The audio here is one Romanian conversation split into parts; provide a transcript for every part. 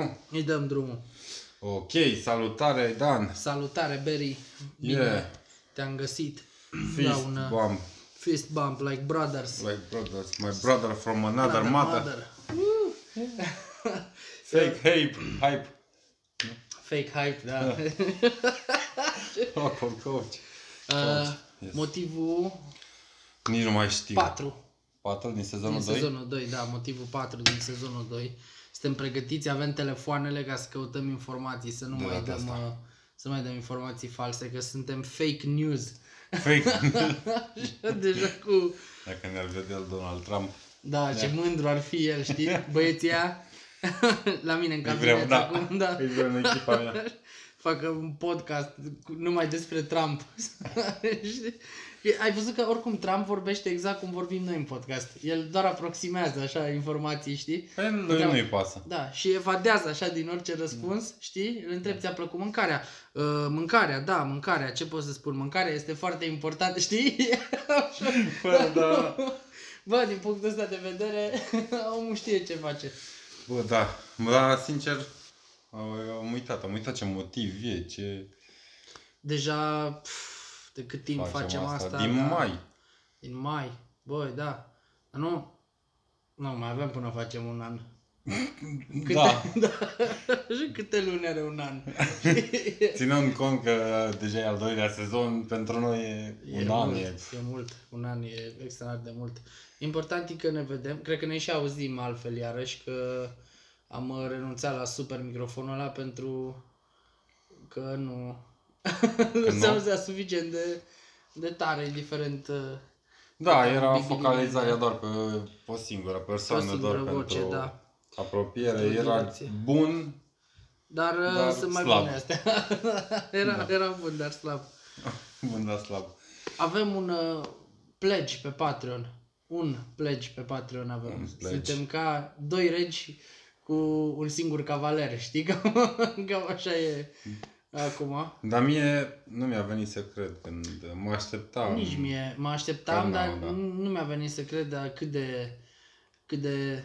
dăm drumul? Îi dăm drumul. Ok, salutare, Dan. Salutare, Berry. Bine Yeah. te-am găsit. Fist La un uh, bump, fist bump like brothers. like brothers. My brother from another Another mother. Fake hype, hype. Fake hype, da. Awkward coach. Uh, yes. motivul Nici nu mai știu. 4 Patru din sezonul din 2? sezonul 2, da, motivul 4 din sezonul 2. Suntem pregătiți, avem telefoanele ca să căutăm informații, să nu De mai data dăm asta. uh, să nu mai dăm informații false, că suntem fake news. Fake. Deja cu Dacă ne-ar vedea el Donald Trump. Da, ce mândru ar fi el, știi? Băieția la mine în Îi vreau, cabinet da. acum, da. Îi vreau în echipa mea. Facă un podcast cu- numai despre Trump. Știi? E, Ai văzut că oricum Trump vorbește exact cum vorbim noi în podcast. El doar aproximează așa informații, știi? Păi lui Da. nu-i pasă. Da, și evadează așa din orice răspuns, știi? Îl întreb, ți-a plăcut mâncarea? Uh, mâncarea, da, mâncarea, ce pot să spun? Mâncarea este foarte importantă, știi? Bă, da. Bă, din punctul ăsta de vedere, omul știe ce face. Bă, da. Bă, da, sincer, am am uitat. Am uitat ce motiv e, ce Deja, pf, de cât timp facem, asta? Din da. mai. Din mai. Băi, da. Dar nu, nu, mai avem până facem un an. Câte, Da. da. Și câte luni are un an? Ținând cont că deja e al doilea sezon, pentru noi e, E un an. mult, E... e mult, un an e extraordinar de mult. Important e că ne vedem, cred că ne și auzim altfel iarăși, că am uh, renunțat la super microfonul ăla pentru că nu, nu Că se nu? auzea suficient de, de tare, indiferent uh, Da, Câte era bibili- focalizarea doar pe o singură pe o persoană, singură doar voce, pentru da. apropiere. Pentru Era direcție. bun, Dar, Dar dar sunt mai slab. bune astea. era, Da. era bun, dar slab. bun, dar slab. Avem un uh, pledge pe Patreon. Un pledge pe Patreon avem. Un pledge. Suntem ca doi regi cu un singur cavaler, știi? Cam, cam așa e acum. Dar mie nu mi-a venit să cred când mă așteptam. Nici mie. Mă așteptam, Că dar nu, da. nu mi-a venit să cred dar cât de, cât de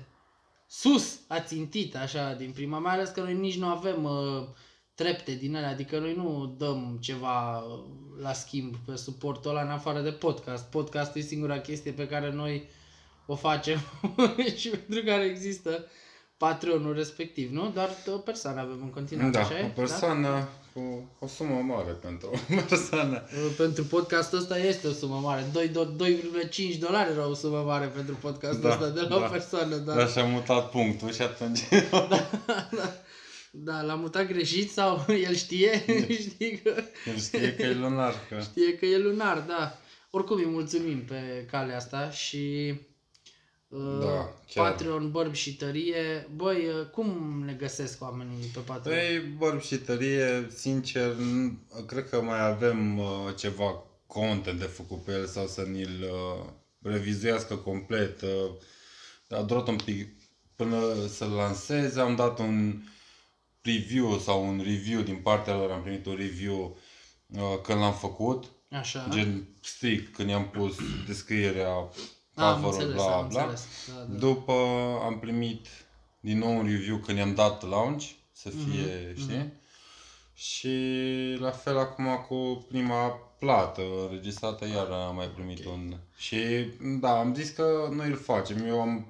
sus a țintit așa din prima, mai ales că noi nici nu avem uh, trepte din alea, adică noi nu dăm ceva uh, la schimb pe suportul ăla în afară de podcast. Podcastul e singura chestie pe care noi o facem și pentru care există Patreonul respectiv, nu? Doar o persoană avem în continuare, Da, așa e? o persoană cu o sumă mare pentru o persoană. Uh, Pentru podcastul ăsta este o sumă mare. 2 do- 2,5 dolari era o sumă mare pentru podcastul Da, ăsta de la da. o persoană, da. Dar și-a mutat punctul și atunci... Da, l-a mutat greșit sau el știe? Știi că El știe că e lunar, că... știe că e lunar, da. Oricum îi mulțumim pe calea asta și uh, Da, chiar. Patreon, bărbi și tărie. Băi, uh, cum ne găsesc oamenii pe Patreon? Păi, bărb și tărie, sincer, n- cred că mai avem uh, ceva content de făcut pe el sau să ni-l uh, revizuiască complet. Uh, a durat un pic până să-l lanseze, am dat un preview sau un review din partea lor, am primit un review uh, când l-am făcut, Așa. gen strict când i-am pus descrierea, am cover înțeles, bla am bla. înțeles. Da, da. După am primit din nou un review când i-am dat launch, să fie, Mhm, știi? Și la fel acum cu prima plată înregistrată, iar am mai primit un... Și da, am zis că noi îl facem. Eu am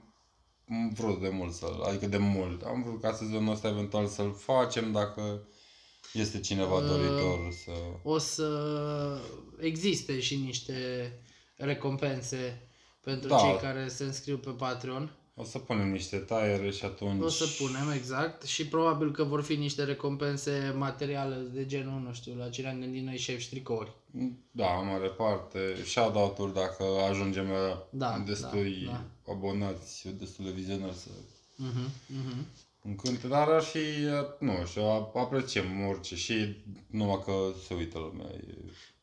am vrut de mult să adică de mult. Am vrut ca sezonul ăsta eventual să-l facem dacă este cineva Uh, doritor să... o să existe și niște recompense pentru Da. cei care se înscriu pe Patreon. O să punem niște taiere și atunci... O să punem, exact. Și probabil că vor fi niște recompense materiale de genul, nu știu, la ce ne-am gândit noi șef ștricouri. Da, în mare parte. Shout-out-uri dacă ajungem la Da, destui da, abonați, destule vizionari să Mhm, mhm. încânte. Dar ar fi, nu știu, a- apreciem orice și numai că se uită lumea. E...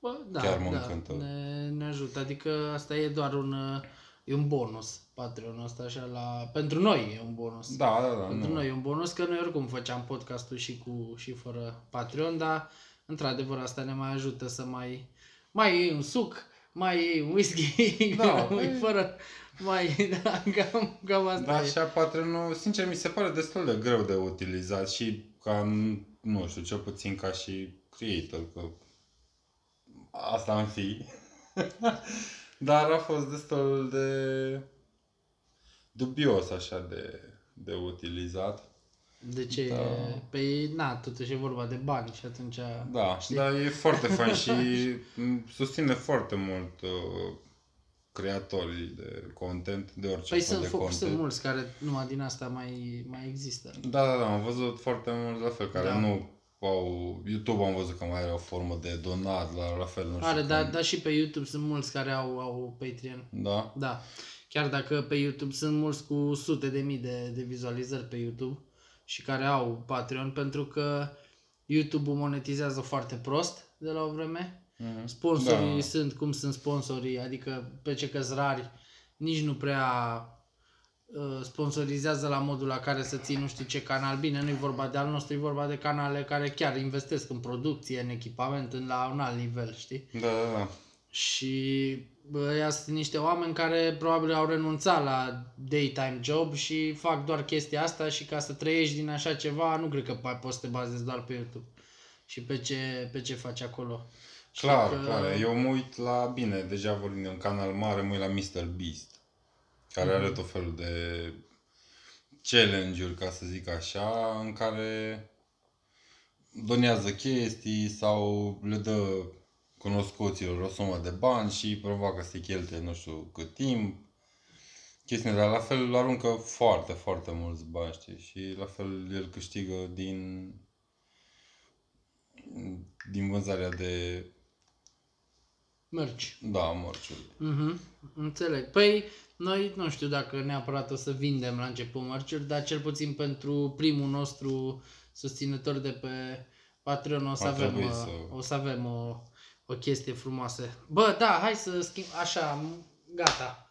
Bă, da, Chiar mă da, încântă. ne, ne ajută. Adică asta e doar un, uh, e un bonus, Patreon ăsta așa la... Pentru noi e un bonus. Da, da, da. Pentru Nu. noi e un bonus, că noi oricum făceam podcastul și cu și fără Patreon, dar într-adevăr asta ne mai ajută să mai mai iei un suc, mai iei un whisky, Da, mai păi- fără, mai, da, cam, cam asta Da, e. și Patreon, sincer, mi se pare destul de greu de utilizat și ca, nu știu, cel puțin ca și creator, că asta am fi. Dar a fost destul de dubios așa de, de utilizat. De ce? Da. Păi, na, totuși e vorba de bani și atunci... Da, Știi? dar e foarte fain și m, susține foarte mult uh, creatorii de content, de orice Păi fel sunt, de fo- content. sunt mulți care numai din asta mai, mai există. Da, da, da, am văzut foarte mulți la fel, care Da. nu au... YouTube am văzut că mai are o formă de donat, la, la fel, nu știu Are, cum. dar dar și pe YouTube sunt mulți care au, au Patreon. Da? Da. Chiar dacă pe YouTube sunt mulți cu sute de mii de, de vizualizări pe YouTube și care au Patreon pentru că YouTube-ul monetizează foarte prost de la o vreme. Mhm. Sponsorii Da. sunt cum sunt sponsorii, adică pe ce că rari, nici nu prea uh, sponsorizează la modul la care să ții nu știu ce canal. Bine, nu e vorba de al nostru, e vorba de canale care chiar investesc în producție, în echipament, în la un alt nivel, știi? Da, da, da. Și bă, ăia sunt niște oameni care probabil au renunțat la daytime job și fac doar chestia asta și ca să trăiești din așa ceva, nu cred că mai poți să te bazezi doar pe YouTube și pe ce, pe ce faci acolo. Și Clar, că- clar. Eu mă uit la, bine, deja vorbim de un canal mare, mă uit la Mr. Beast, care Mhm. are tot felul de challenge-uri, ca să zic așa, în care donează chestii sau le dă cunoscuților o sumă de bani și îi provoacă să cheltuie nu știu cât timp. Chestiile, dar la fel aruncă foarte, foarte mulți bani, știi? Și la fel el câștigă din din vânzarea de Mergi. da, mărciuri. Mhm, înțeleg. Păi, noi nu știu dacă neapărat o să vindem la început mărciuri, dar cel puțin pentru primul nostru susținător de pe Patreon o să Ar avem, trebui uh, să- o, să avem o, o chestie frumoasă. Bă, da, hai să schimb, așa, m- gata.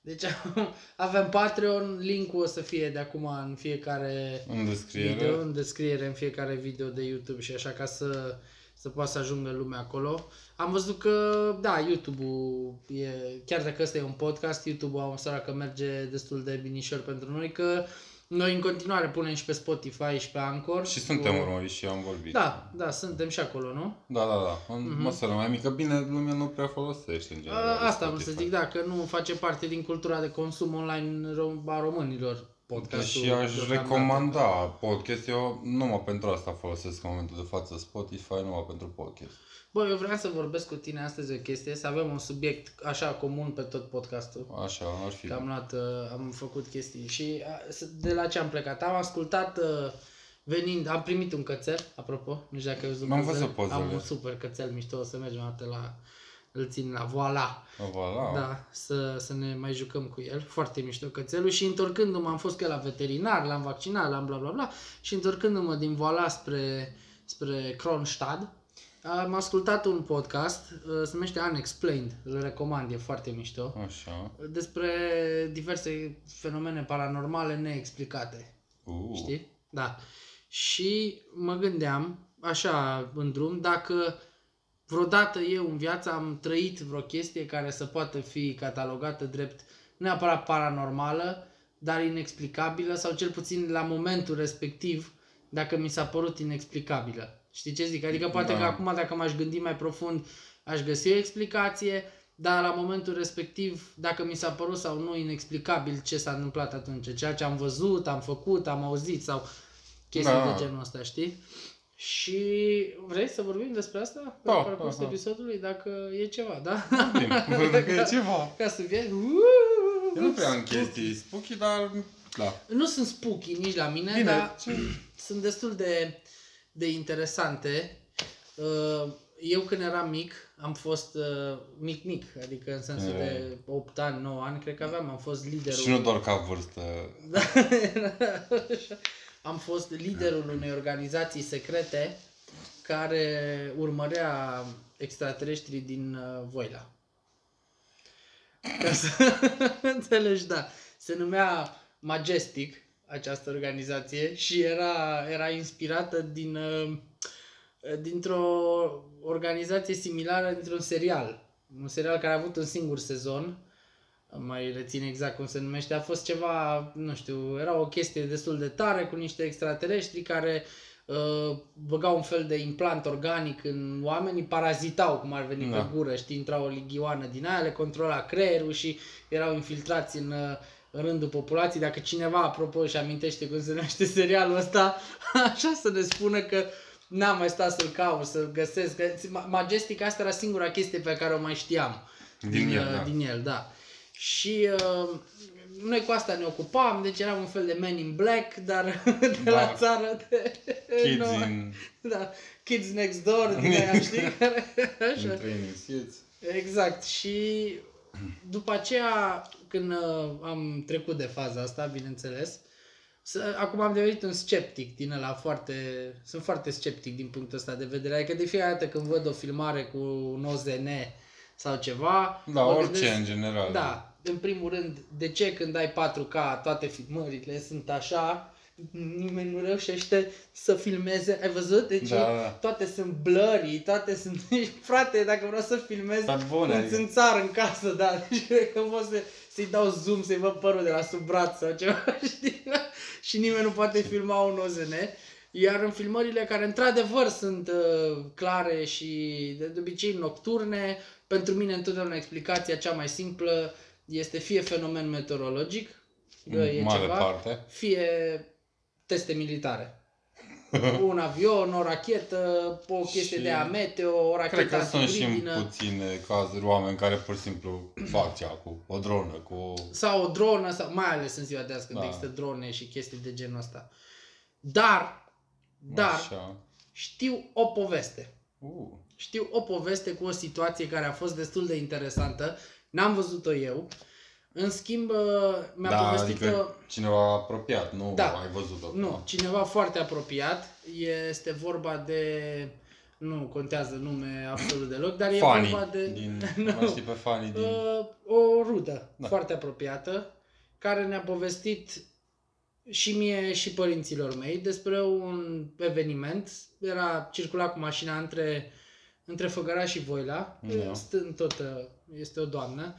Deci avem Patreon, linkul o să fie de acum în fiecare În descriere. video, în descriere, în fiecare video de YouTube și așa ca să, să poată să ajungă lumea acolo. Am văzut că, da, YouTube-ul e, chiar dacă ăsta e un podcast, YouTube-ul am observat că merge destul de binișor pentru noi, că noi în continuare punem și pe Spotify și pe Anchor. Și suntem Cu- urmăriți și am vorbit. Da, da, suntem și acolo, nu? Da, da, da. În măsură mai mică, bine, lumea nu prea folosește în A, general. Asta vreau să Spotify. zic, da, că nu face parte din cultura de consum online rom- a românilor. Podcastul Și aș deocamdată. recomanda podcast. Eu numai pentru asta folosesc în momentul de față Spotify, numai pentru podcast. Bă, eu vreau să vorbesc cu tine astăzi o chestie, să avem un subiect așa comun pe tot podcastul. Așa, ar fi. Că am luat, uh, am făcut chestii și a, s- de la ce am plecat? Am ascultat uh, venind, am primit un cățel, apropo, nu știu dacă ai văzut Am pozele. văzut pozele. Am un super cățel mișto, o să mergem o dată la, îl țin la voila. Voilà. Da, să, să ne mai jucăm cu el. Foarte mișto cățelul și întorcându-mă, am fost că la veterinar, l-am vaccinat, l-am bla bla bla și întorcându-mă din Voila spre, spre Kronstadt, am ascultat un podcast, uh, se numește Unexplained, îl recomand, e foarte mișto, Așa. despre diverse fenomene paranormale neexplicate. Uh. Știi? Da. Și mă gândeam, așa, în drum, dacă vreodată eu în viață am trăit vreo chestie care să poată fi catalogată drept neapărat paranormală, dar inexplicabilă sau cel puțin la momentul respectiv, dacă mi s-a părut inexplicabilă. Știi ce zic? Adică poate Da. că acum dacă m-aș gândi mai profund, aș găsi o explicație, dar la momentul respectiv, dacă mi s-a părut sau nu inexplicabil ce s-a întâmplat atunci, ceea ce am văzut, am făcut, am auzit sau chestii Da. de genul ăsta, știi? Și vrei să vorbim despre asta? Pe Da, parcursul da, da. episodului, dacă e ceva, da? Bine, Văd că e ceva. Ca să fie... Eu nu prea am chestii spooky, dar da. Nu sunt spooky nici la mine, Bine, dar ce... sunt destul de, de interesante. Uh, Eu când eram mic, am fost uh, mic-mic, adică în sensul E. de 8 ani, 9 ani, cred că aveam, am fost liderul. Și nu doar ca vârstă. Da, așa. Am fost liderul unei organizații secrete care urmărea extraterestrii din uh, Voila. Ca să înțelegi, da. Se numea Majestic această organizație și era, era inspirată din, uh, dintr-o organizație similară dintr-un serial un serial care a avut un singur sezon, mai rețin exact cum se numește, a fost ceva, nu știu, era o chestie destul de tare cu niște extraterestri care uh, băgau un fel de implant organic în oameni, îi parazitau cum ar veni Da. pe gură, știi, intra o lighioană din aia, le controla creierul și erau infiltrați în, uh, în rândul populației. Dacă cineva, apropo, își amintește cum se numește serialul ăsta, așa să ne spună că n-am mai stat să-l caut, să-l găsesc. Că Ma- Majestic asta era singura chestie pe care o mai știam. Din el, uh, da. Din el, da. Și uh, noi cu asta ne ocupam, deci eram un fel de Men in Black, dar de Da. la țară de... Kids nouă. in, Da, Kids Next Door, din aia, știi? Care- in Așa. training suits. Exact. Și după aceea, când uh, am trecut de faza asta, bineînțeles, să, acum am devenit un sceptic din ăla foarte... Sunt foarte sceptic din punctul ăsta de vedere. Adică de fiecare dată când văd o filmare cu un OZN sau ceva... Da, mă orice gândesc- în general. Da, în primul rând, de ce când ai 4K toate filmările sunt așa, nimeni nu reușește să filmeze, ai văzut? Deci Da, da. toate sunt blurry, toate sunt... Frate, dacă vreau să filmez Dar bune, un adică- țânțar în casă, da, deci cred că pot să, să-i dau zoom, să-i văd părul de la sub braț sau ceva, știi? Și nimeni nu poate filma un OZN. Iar în filmările care într-adevăr sunt uh, clare și de, de obicei nocturne, pentru mine întotdeauna explicația cea mai simplă este fie fenomen meteorologic, că e În mare ceva, parte. fie teste militare. un avion, o rachetă, o chestie Și de a meteo, o rachetă Cred că sunt și în antihibridină. puține cazuri oameni care pur și simplu fac cea cu o dronă, cu... sau o dronă, sau mai ales în ziua de azi când Da. există drone și chestii de genul ăsta. Dar, dar, Așa. știu o poveste. Uh. Știu o poveste cu o situație care a fost destul de interesantă. N-am văzut-o eu. În schimb, uh, mi-a da, povestit adică că... cineva apropiat, nu Da. ai văzut-o. Nu, cineva foarte apropiat. Este vorba de... Nu contează nume absolut deloc, dar e Fanny, vorba de... din, Nu. mai știi pe Fanny din... Uh, o rudă Da. foarte apropiată care ne-a povestit și mie și părinților mei despre un eveniment. Era circula cu mașina între, între Făgăraș și Voila, Da. stând tot, uh, este o doamnă,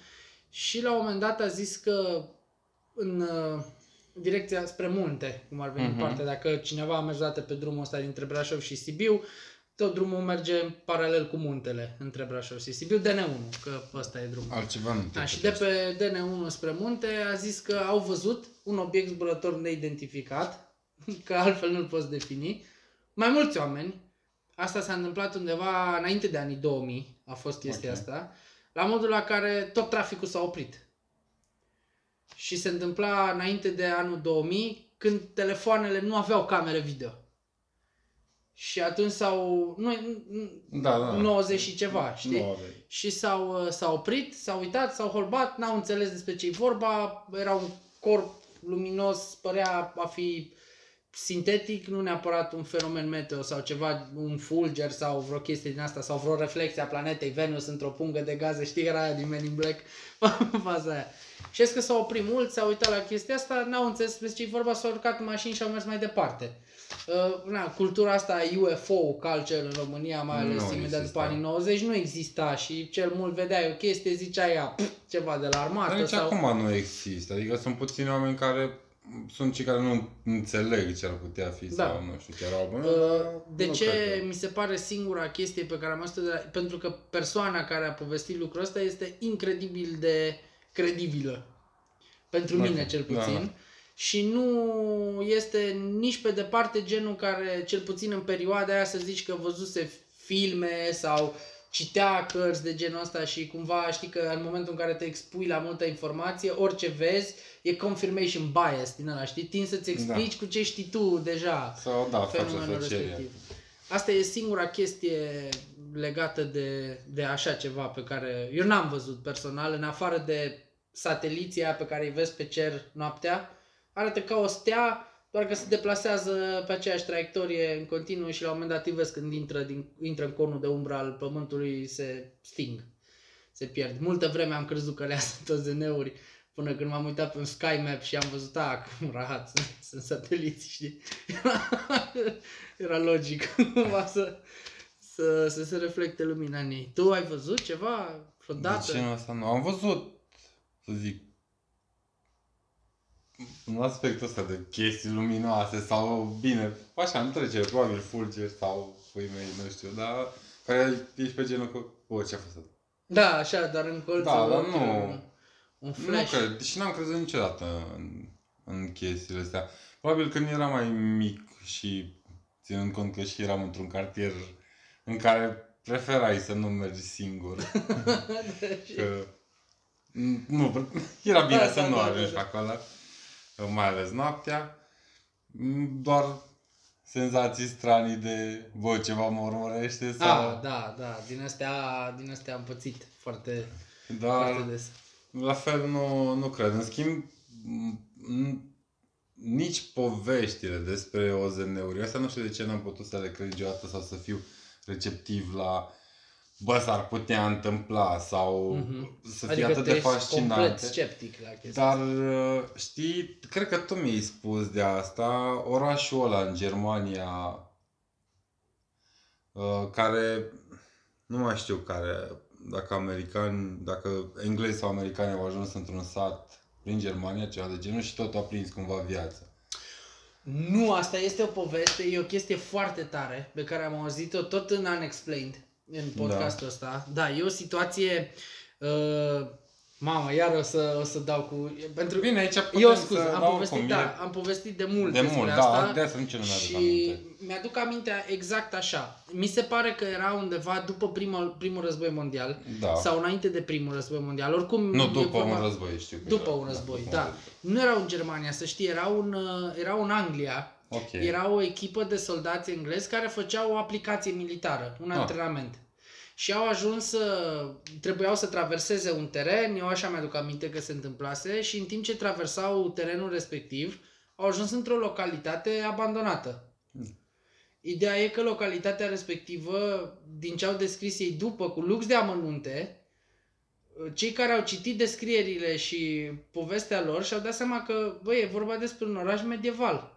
și la un moment dat a zis că în uh, direcția spre munte, cum ar veni Mhm. uh-huh. partea, dacă cineva a mers dată pe drumul ăsta dintre Brașov și Sibiu, tot drumul merge în paralel cu muntele între Brașov și Sibiu, DN1, că ăsta e drumul. Altceva nu te Da, și de puteți. pe DN1 spre munte a zis că au văzut un obiect zburător neidentificat, că altfel nu-l poți defini. Mai mulți oameni, asta s-a întâmplat undeva înainte de anii 2000, a fost chestia Ok. asta, la modul la care tot traficul s-a oprit. Și se întâmpla înainte de anul 2000, când telefoanele nu aveau camere video. Și atunci s-au... Nu, Da, da. 90 și ceva, știi? Nu aveai. și s-au, uh, s-au oprit, s-au uitat, s-au holbat, n-au înțeles despre ce-i vorba, era un corp luminos, părea a fi sintetic, nu neapărat un fenomen meteo sau ceva, un fulger sau vreo chestie din asta sau vreo reflexie a planetei Venus într-o pungă de gaze, știi, era aia din Men in Black, faza aia. Și este că s-au oprit mult, s-au uitat la chestia asta, n-au înțeles despre ce-i vorba, s-au urcat în mașini și au mers mai departe. Uh, na, cultura asta UFO culture în România, mai ales Nu imediat după exista. anii 90, nu exista și cel mult vedeai o chestie, zicea ea "Pf, ceva de la Dar armată nici sau... acum nu există. Adică sunt puțini oameni care sunt cei care nu înțeleg ce ar putea fi Da. sau nu știu ce erau. Bă, Uh, De nu ce cred că- mi se pare singura chestie pe care am auzit de la... Pentru că persoana care a povestit lucrul ăsta este incredibil de credibilă. Pentru Da, mine, cel da, puțin. da. Și nu este nici pe departe genul care, cel puțin în perioada aia, să zici că văzuse filme sau citea cărți de genul ăsta și cumva știi că în momentul în care te expui la multă informație, orice vezi e confirmation bias din ăla, știi? Tin să-ți explici cu ce știi tu deja Sau da, face fenomenul asociere. respectiv. Asta e singura chestie legată de, de așa ceva pe care eu n-am văzut personal, în afară de sateliții aia pe care îi vezi pe cer noaptea, arată ca o stea, doar că se deplasează pe aceeași traiectorie în continuu și la un moment dat îi vezi când intră, din, intră în conul de umbră al pământului, se sting, se pierd. Multă vreme am crezut că le sunt OZN-uri, până când m-am uitat pe un sky map și am văzut, a, cum rahat, sunt, sunt sateliți, știi? Era logic cumva să, să, să se reflecte lumina în ei. Tu ai văzut ceva vreodată? De ce asta nu? Am văzut, să zic, un aspectul ăsta de chestii luminoase sau bine, așa, nu trece, probabil fulger sau pui mei, nu știu, dar care ești pe genul că, o, ce a fost asta? Da, așa, dar în colțul Da, dar ochiului, nu. Un, un flash. Nu cred, și n-am crezut niciodată în, în chestiile astea. Probabil când eram mai mic și ținând cont că și eram într-un cartier în care preferai să nu mergi singur. că nu, era bine Da, să da, nu da, ajungi da, pe acolo, mai ales noaptea. Mm, Doar senzații stranii de, bă, ceva mă urmărește sau... Ah, da, da, din astea, din astea am pățit foarte, dar foarte des. La fel nu, nu cred. În schimb, m- nici poveștile despre OZN-uri, asta nu știu de ce n-am putut să le cred niciodată sau să fiu receptiv la bă, s-ar putea întâmpla sau Mhm. să fie Adică atât tu de ești complet fascinante. sceptic la chestia Dar uh, știi, cred că tu mi-ai spus de asta, orașul ăla în Germania uh, care nu mai știu care, dacă americani, dacă englezi sau americani au ajuns într-un sat prin Germania, ceva de genul și tot a prins cumva viața. Nu, asta este o poveste, e o chestie foarte tare pe care am auzit-o tot în Unexplained, în podcastul ăsta. Da, e o situație... Uh, mamă, iar o să, o să dau cu... Pentru... Bine, aici putem Eu să scuz, am dau povestit, cum da, e. am povestit de mult De despre mult, asta. da, de asta nici eu nu mi-aduc și aminte. mi-aduc aminte exact așa. Mi se pare că era undeva după primul, primul război mondial Da. sau înainte de primul război mondial. Oricum, Nu, e după vorba- un război, știu. că După era. un război, după da. un război. Nu erau în Germania, să știi, erau în, uh, erau în Anglia. Ok. Era o echipă de soldați englezi care făceau o aplicație militară, un Ah. antrenament. Și au ajuns să... trebuiau să traverseze un teren, eu așa mi-aduc aminte că se întâmplase, și în timp ce traversau terenul respectiv, au ajuns într-o localitate abandonată. Mm. Ideea e că localitatea respectivă, din ce au descris ei după, cu lux de amănunte, cei care au citit descrierile și povestea lor și-au dat seama că, băi, e vorba despre un oraș medieval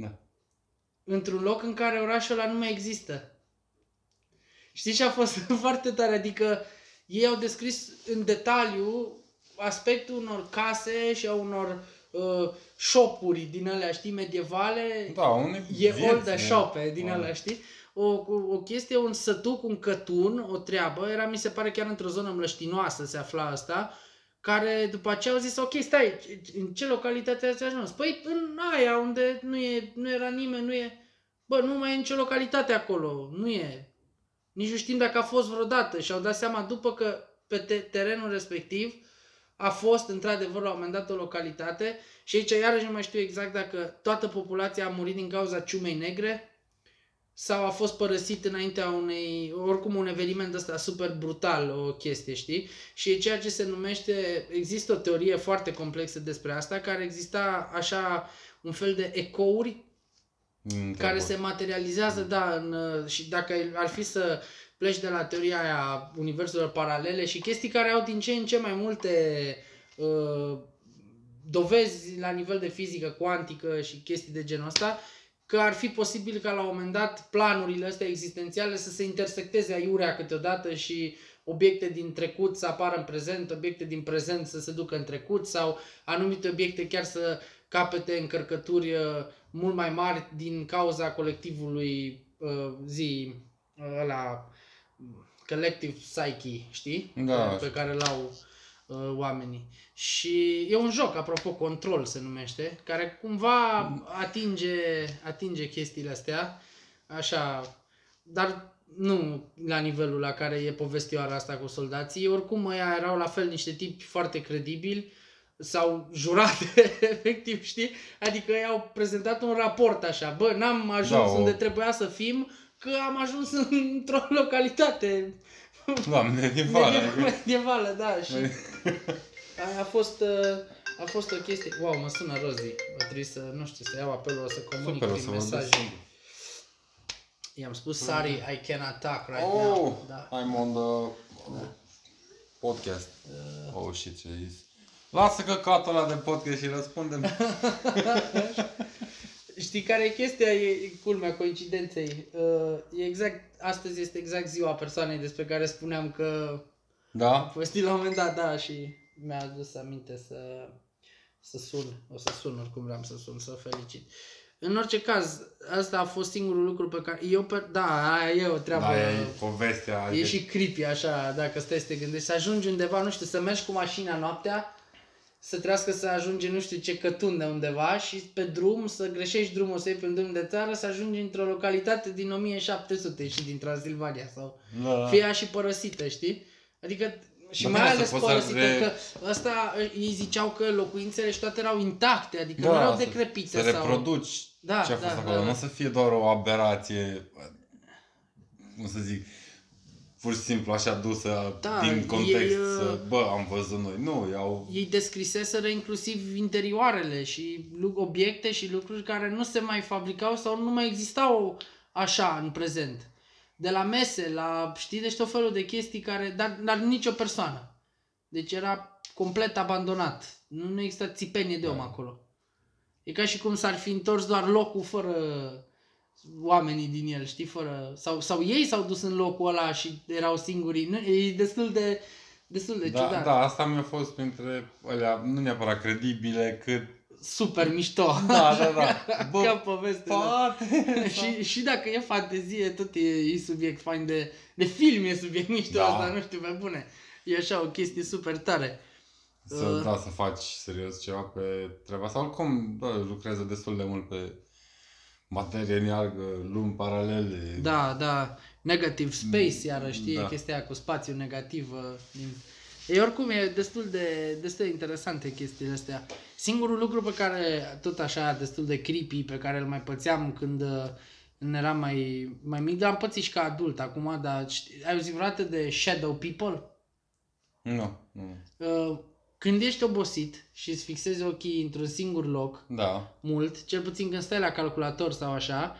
Da. într-un loc în care orașul ăla nu mai există. Știi ce a fost foarte tare? Adică ei au descris în detaliu aspectul unor case și a unor uh, shopuri din alea, știi, medievale. Da, unde E vieți, old de ne- shope din Da. alea, știi? O, o, o chestie, un sătuc, un cătun, o treabă, era, mi se pare, chiar într-o zonă mlăștinoasă se afla asta, care după aceea au zis, ok, stai, în ce localitate ați ajuns? Păi în aia unde nu, e, nu era nimeni, nu e... Bă, nu mai e nicio localitate acolo, nu e. Nici nu știm dacă a fost vreodată și au dat seama după că pe te- terenul respectiv a fost într-adevăr la un moment dat o localitate și aici iarăși nu mai știu exact dacă toată populația a murit din cauza ciumei negre sau a fost părăsit înaintea unei, oricum un eveniment ăsta super brutal, o chestie, știi? Și e ceea ce se numește, există o teorie foarte complexă despre asta, care exista așa un fel de ecouri Mm, care da, se materializează, da, în, uh, și dacă ar fi să pleci de la teoria aia a universurilor paralele și chestii care au din ce în ce mai multe uh, dovezi la nivel de fizică cuantică și chestii de genul ăsta, că ar fi posibil ca la un moment dat planurile astea existențiale să se intersecteze aiurea câteodată și obiecte din trecut să apară în prezent, obiecte din prezent să se ducă în trecut sau anumite obiecte chiar să capete încărcături uh, mult mai mari din cauza colectivului uh, zi uh, ăla collective psyche, știi? Da. Pe care l-au uh, oamenii. Și e un joc, apropo, Control se numește, care cumva atinge, atinge chestiile astea, așa, dar nu la nivelul la care e povestioara asta cu soldații. Oricum, ăia erau la fel niște tipi foarte credibili, sau jurate, efectiv, știi? Adică ei au prezentat un raport așa, bă, n-am ajuns Da, o- unde trebuia să fim, că am ajuns într-o localitate Da, medievală. medievală, medievală da, și aia a fost, uh, a fost o chestie, wow, mă sună Rozi, va trebui să, nu știu, să iau apelul, o să comunic Super, o prin să mesaj. vorbesc singur. I-am spus, sorry, I cannot talk right Oh, now. Da. I'm on the podcast. Oh, shit, ce zis. Lasă căcatul ăla de podcast și răspundem. Știi care e chestia? E, e culmea coincidenței. Uh, e exact, astăzi este exact ziua persoanei despre care spuneam că a Da? povestit la un moment dat, da, și mi-a adus aminte să, să sun. O să sun oricum vreau să sun, să felicit. În orice caz, asta a fost singurul lucru pe care eu, pe, da, aia e o treabă. Da, e povestea. E și creepy așa, dacă stai să te gândești. Să ajungi undeva, nu știu, să mergi cu mașina noaptea, să trească să ajungi în nu știu ce cătun de undeva și pe drum să greșești drumul, să iei pe un drum de țară, să ajungi într-o localitate din 1700 și din Transilvania sau Da. fie ea și părăsită, știi? Adică și Da, mai da, să ales poți să părăsită, re- că ăsta ei ziceau că locuințele și toate erau intacte, adică nu Da, erau să- decrepite Să sau... reproduci Da, ce a fost da, acolo. da, Nu da. să fie doar o aberație, cum să zic, pur și simplu așa dusă Da, din context. ei, să, uh, bă, am văzut noi. Nu, iau... ei descriseseră inclusiv interioarele și lu- obiecte și lucruri care nu se mai fabricau sau nu mai existau așa în prezent. De la mese, la, știi, deci tot felul de chestii care, dar, dar nicio persoană. Deci era complet abandonat. Nu, nu exista țipenie de om Da. acolo. E ca și cum s-ar fi întors doar locul fără oamenii din el, știi, fără... Sau, sau ei s-au dus în locul ăla și erau singurii. Nu, e destul de, destul de Da, ciudat. da, asta mi-a fost printre alea, nu neapărat credibile, cât... super mișto. Da, da, da. Ca Bă, poveste. da. poate... și, și dacă e fantezie, tot e, e subiect fain de, de film, e subiect mișto Da. asta, nu știu, pe bune. E așa o chestie super tare. Să, Uh. da, să faci serios ceva pe treaba asta. Oricum, da, lucrează destul de mult pe materie neagră, lumi paralele. Da, da, negative space, iară, știi, da. da. chestia aia cu spațiu negativ. uh, Din... E oricum, e destul de, destul de interesante chestiile astea. Singurul lucru pe care, tot așa, destul de creepy, pe care îl mai pățeam când, uh, când eram mai, mai mic, dar am pățit și ca adult acum, dar știi, ai auzit vreodată de shadow people? Nu, nu. Uh, când ești obosit și îți fixezi ochii într-un singur loc, Da. mult, cel puțin când stai la calculator sau așa,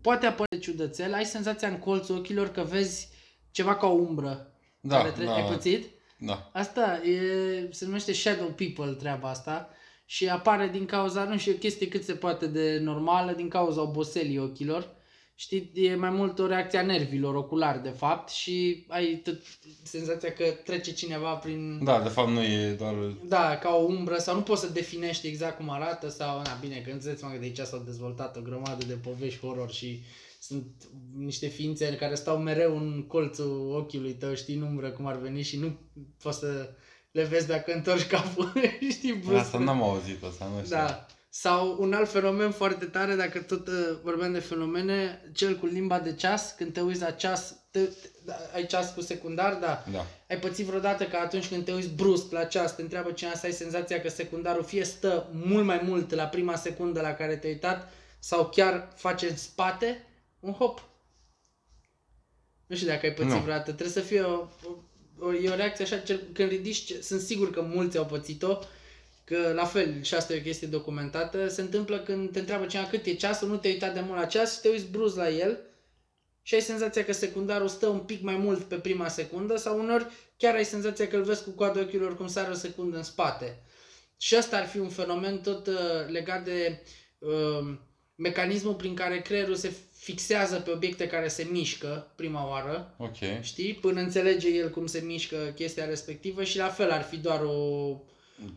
poate apărea ciudățel, ai senzația în colțul ochilor că vezi ceva ca o umbră. Da, care tre- da. Ai pățit? Da. Asta e, se numește shadow people treaba asta și apare din cauza, nu știu, e o chestie cât se poate de normală, din cauza oboselii ochilor. Știi, e mai mult o reacție a nervilor oculari, de fapt, și ai tot senzația că trece cineva prin... Da, de fapt nu e doar... Da, ca o umbră sau nu poți să definești exact cum arată sau, na, bine, că înțelegi mă că de aici s-au dezvoltat o grămadă de povești horror și sunt niște ființe care stau mereu în colțul ochiului tău, știi, în umbră cum ar veni și nu poți să le vezi dacă întorci capul, știi, brusc. Asta n-am auzit, asta nu știu. Da. Sau un alt fenomen foarte tare, dacă tot uh, vorbeam de fenomene, cel cu limba de ceas, când te uiți la ceas, te, te, da, ai ceas cu secundar, da. Da. Ai pățit vreodată că atunci când te uiți brusc la ceas, te întreabă cineva să ai senzația că secundarul fie stă mult mai mult la prima secundă la care te-ai uitat sau chiar face în spate un hop. Nu știu dacă ai pățit Nu. vreodată. Trebuie să fie o, o, o, e o reacție așa, cel, când ridici, ce- sunt sigur că mulți au pățit-o, că la fel, și asta e o chestie documentată, se întâmplă când te întreabă cineva cât e ceasul, nu te-ai uitat de mult la ceas și te uiți brusc la el și ai senzația că secundarul stă un pic mai mult pe prima secundă sau uneori chiar ai senzația că îl vezi cu coada ochilor cum sare o secundă în spate. Și asta ar fi un fenomen tot uh, legat de uh, mecanismul prin care creierul se fixează pe obiecte care se mișcă prima oară, Ok. știi, până înțelege el cum se mișcă chestia respectivă și la fel ar fi doar o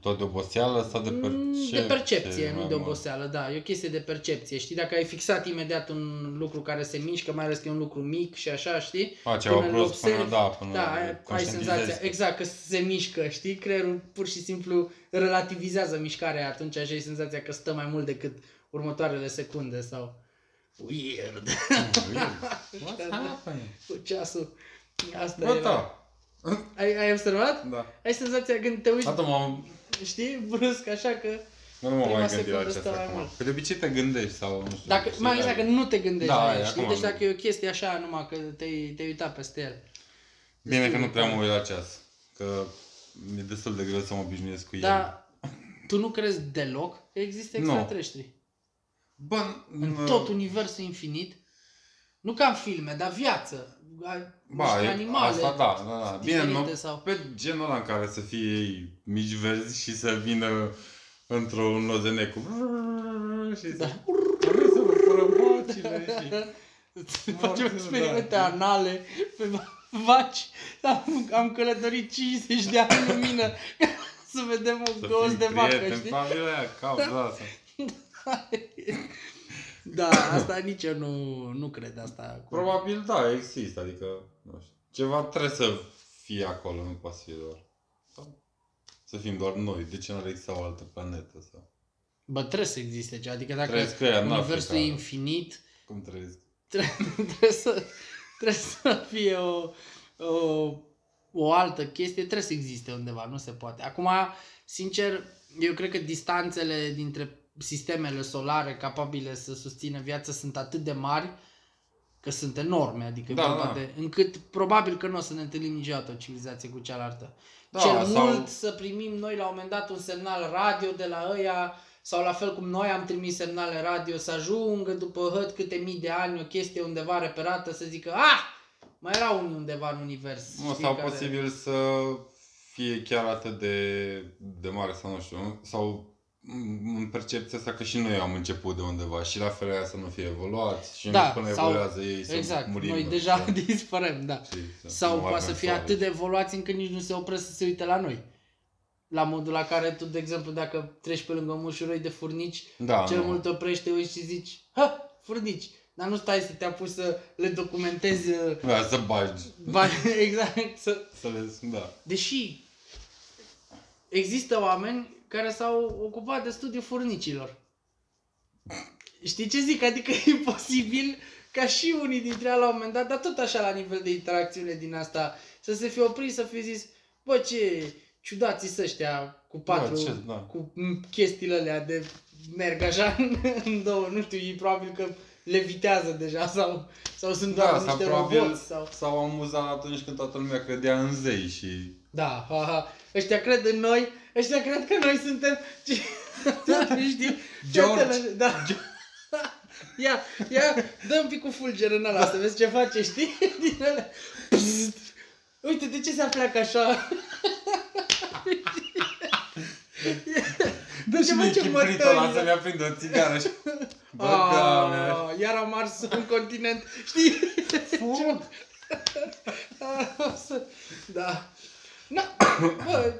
Tot de oboseală sau de Mm, percepție? De percepție, nu mai de mult? oboseală, da. E o chestie de percepție, știi? Dacă ai fixat imediat un lucru care se mișcă, mai ales că e un lucru mic și așa, știi? A, ceva Până îl brusc până, observi, da, până Da, ai, ai conștientizezi. senzația, exact, că se mișcă, știi? Creierul pur și simplu relativizează mișcarea, atunci așa ai senzația că stă mai mult decât următoarele secunde sau... Weird. What's happening? Cu ceasul. Asta Bă, era. da. Ai, ai observat? Da. Ai senzația când te uiți, Atât m-am... știi, brusc, așa că... Nu mă Prima mai gândi la secundă acesta stă mai acum. mult. Că de obicei te gândești sau nu știu. Dacă, știi, mai ales da. dacă nu te gândești Da, la aia, el, știi? acum Deci nu. dacă e o chestie așa numai că te-ai, te-ai uitat peste el. Bine că Destul nu de prea mă tare. uit la ceas. Că mi-e destul de greu să mă obișnuiesc cu el. Dar tu nu crezi deloc că există Nu. extraterestri? Bă, În n- tot universul infinit? Nu ca în filme, dar viață. Ai Ba, niște e- animale. Asta da, da, da. Bine, diferite nu, sau- pe genul ăla în care să fie ei mici verzi și să vină într-un OZN cu și Da. să... Am mers prăvacile și... Facem Morților, experimente da. anale pe va- vaci. Am, am călătorit 50 de ani în lumină ca să vedem un Să gos fim de vacă, prieteni, știi? familia aia, cauza asta. Da, asta nici eu nu, nu cred asta. cu- Probabil da, există, adică, nu știu, ceva trebuie să fie acolo, nu poate să fie doar. Sau să fim doar noi, de ce nu ar exista o altă planetă? Sau... Bă, trebuie să existe ceva. Adică dacă Trăiesc ăia în universul e Africa. infinit, Cum trăiesc? trebuie să, trebuie să fie o, o, o altă chestie, trebuie să existe undeva, nu se poate. Acum, sincer, eu cred că distanțele dintre sistemele solare capabile să susțină viața sunt atât de mari că sunt enorme, adică Da, vorba da. de, încât probabil că nu o să ne întâlnim niciodată o civilizație cu cealaltă. Da, Cel sau- mult să primim noi la un moment dat un semnal radio de la ăia sau la fel cum noi am trimis semnale radio să ajungă după hăt câte mii de ani o chestie undeva reperată să zică ah, mai era unii undeva în univers. Nu, știi, sau care- posibil să fie chiar atât de, de mare sau nu știu, sau m- în percepția asta că și noi am început de undeva și la fel aia să nu fie evoluați și Da, până sau- evoluează ei să Exact, murim. noi nu deja știu, dispărem, da. știi, să nu Sau mai poate să avem fie soare. atât de evoluați încât nici nu se opresc să se uite la noi. La modul la care tu, de exemplu, dacă treci pe lângă un mușuroi de furnici, da, cel nu. mult te oprești, te uiți și zici, ha, furnici. Dar nu stai să te apuci să le documentezi uh, Da, să bagi. bani, exact. Să... Să le, da. Deși există oameni care s-au ocupat de studiul furnicilor. Știi ce zic? Adică e posibil ca și unii dintre ei la un moment dat, dar tot așa la nivel de interacțiune din asta, să se fi oprit, să fi zis, bă, ce ciudați să ăștia cu patru, ce- da. cu m, chestiile alea de merg așa în, în două, nu știu, ei probabil că levitează deja sau, sau sunt doar Da, sau niște probabil roboți sau... s-au amuzat atunci când toată lumea credea în zei și... Da, ha, ha. Ăștia cred în noi, ăștia cred că noi suntem... Știi? George. Fetele, Da. Ia, ia, dă un pic cu fulger în ăla să vezi ce face, știi? Din alea. Psst. Uite, de ce se apleacă așa? Dă Ce și mie face chipritul mătălile? ăla să-mi aprind o țigară și... Bă, doamne, Ah, iar am ars un continent, știi? fum. O să- Da. Na, bă,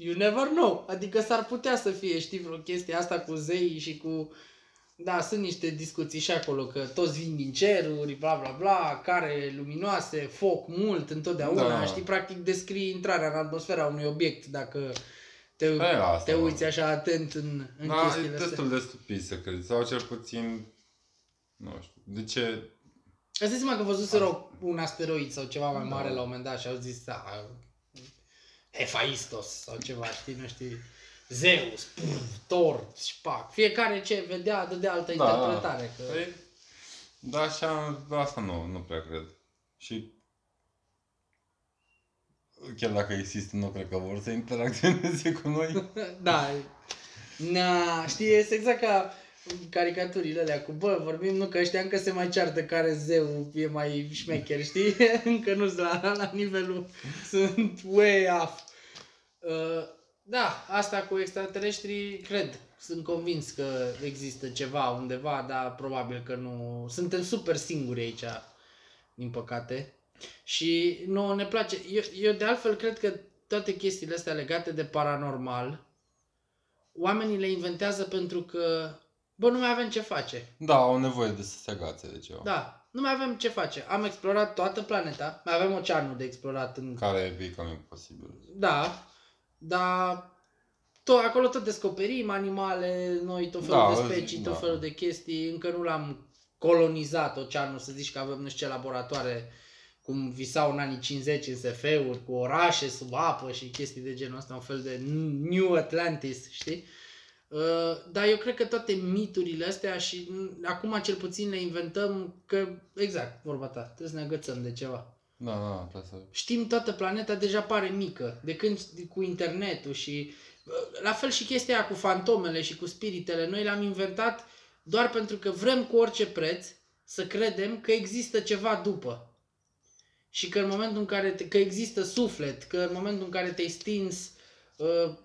you never know. Adică s-ar putea să fie, știi, vreo chestie asta cu zei și cu... Da, sunt niște discuții și acolo, că toți vin din ceruri, bla bla bla, care luminoase, foc mult, întotdeauna, Da. știi, practic descrii intrarea în atmosfera unui obiect dacă te, E, asta, te mă. uiți așa atent în, în Da, e chestiile astea. destul de stupid să crezi. Sau cel puțin... Nu știu. De ce... Îți dai seama că văzuseră un asteroid sau ceva mai Da. mare la un moment dat și au zis, da, Hephaistos sau ceva, știi, nu știi, Zeus, puf, Thor, șpac, fiecare ce vedea dădea altă Da, interpretare. Că... Păi, da, așa, asta nu, nu prea cred. Și chiar dacă există, nu cred că vor să interacționeze cu noi. Da, na, știi, este exact ca caricaturile alea cu, bă, vorbim, nu, că ăștia încă se mai ceartă care zeu e mai șmecher, știi? încă nu sunt la, la nivelul, sunt way off. Uh, da, asta cu extraterestrii, cred, sunt convins că există ceva undeva, dar probabil că nu, suntem super singuri aici, din păcate. Și nu ne place, eu, eu de altfel cred că toate chestiile astea legate de paranormal, oamenii le inventează pentru că, bă, nu mai avem ce face. Da, au nevoie de să se agațe de ceva. Da, nu mai avem ce face. Am explorat toată planeta, mai avem oceanul de explorat în... Care e cam imposibil. Da, dar tot, acolo tot descoperim animale, noi tot felul Da, de specii, da. tot felul de chestii, încă nu l-am colonizat oceanul, să zici că avem nu știu ce laboratoare cum visau în anii 50 în SF-uri, cu orașe sub apă și chestii de genul ăsta, un fel de New Atlantis, știi? Uh, dar eu cred că toate miturile astea și mm, acum cel puțin le inventăm că, exact, vorba ta, trebuie să ne agățăm de ceva. Da, da, trebuie să... Știm toată planeta deja pare mică, de când cu internetul și uh, la fel și chestia aia cu fantomele și cu spiritele, noi le-am inventat doar pentru că vrem cu orice preț să credem că există ceva după. Și că în momentul în care te, că există suflet, că în momentul în care te-ai stins, uh,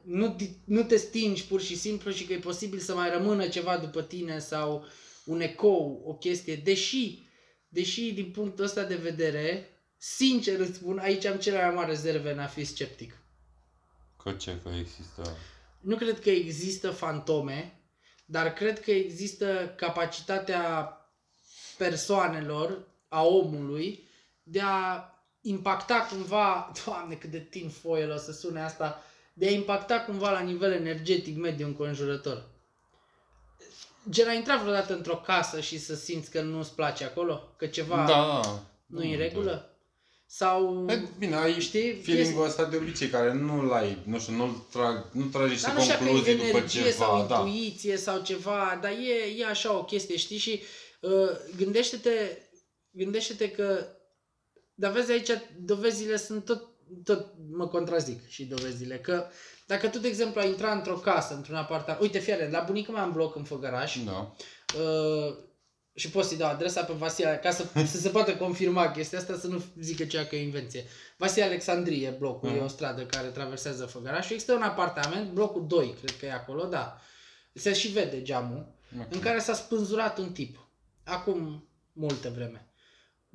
nu, ti- nu te stingi pur și simplu și că e posibil să mai rămână ceva după tine sau un ecou, o chestie, deși, deși din punctul ăsta de vedere, sincer îți spun, aici am cele mai mari rezerve în a fi sceptic. Că ce, că există... Nu cred că există fantome, dar cred că există capacitatea persoanelor, a omului, de a impacta cumva, doamne cât de tin foil o să sune asta, de a impacta cumva la nivel energetic mediul înconjurător. Gen, ai intrat vreodată într-o casă și să simți că nu-ți place acolo? Că ceva Da, da. nu e în regulă? Sau... E, Bine, ai Știi, feeling-ul ăsta de obicei care nu-l ai, nu știu, nu-l trag, nu tragi niște Dar nu știu că concluzii e după energie ceva, sau da. intuiție sau ceva, dar e, e așa o chestie, știi? Și uh, gândește-te, gândește-te că, dar vezi aici, dovezile sunt tot, tot mă contrazic și dovezile, că dacă tu, de exemplu, ai intra într-o casă, într-un apartament, uite, fiare, la bunica mea în bloc în Făgăraș, Da. uh, și poți să-i dau adresa pe Vasile, ca să, să se poată confirma chestia asta, să nu zică cea că e o invenție. Vasile Alexandrie, blocul, Mhm. e o stradă care traversează Făgărașul. Există un apartament, blocul 2, cred că e acolo, da. Se și vede geamul, în care s-a spânzurat un tip. Acum multă vreme.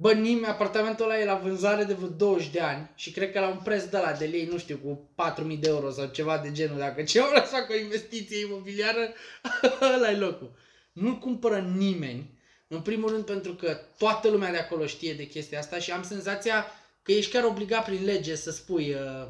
Bă, nimeni, apartamentul ăla e la vânzare de vreo 20 de ani și cred că la un preț de la de lei, nu știu, cu 4.000 de euro sau ceva de genul. Dacă cineva vrea să facă o investiție imobiliară, ăla e locul. Nu cumpără nimeni, în primul rând pentru că toată lumea de acolo știe de chestia asta și am senzația că ești chiar obligat prin lege să spui uh,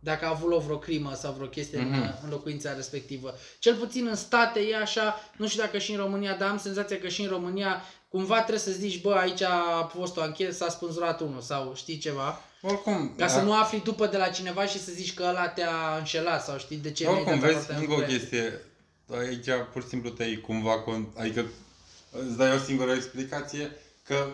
dacă a avut loc vreo crimă sau vreo chestie mm-hmm. în, Mhm. în locuința respectivă. Cel puțin în state e așa, nu știu dacă și în România, dar am senzația că și în România cumva trebuie să zici, bă, aici a fost o anchetă, s-a spânzurat unul sau știi ceva. Oricum, Ca să a- nu afli după de la cineva și să zici că ăla te-a înșelat sau știi de ce mi-ai Oricum, dat vezi, apartamentul încă o ăla. chestie. Aici pur și simplu te-ai cumva... Con... Adică îți dai o singură explicație că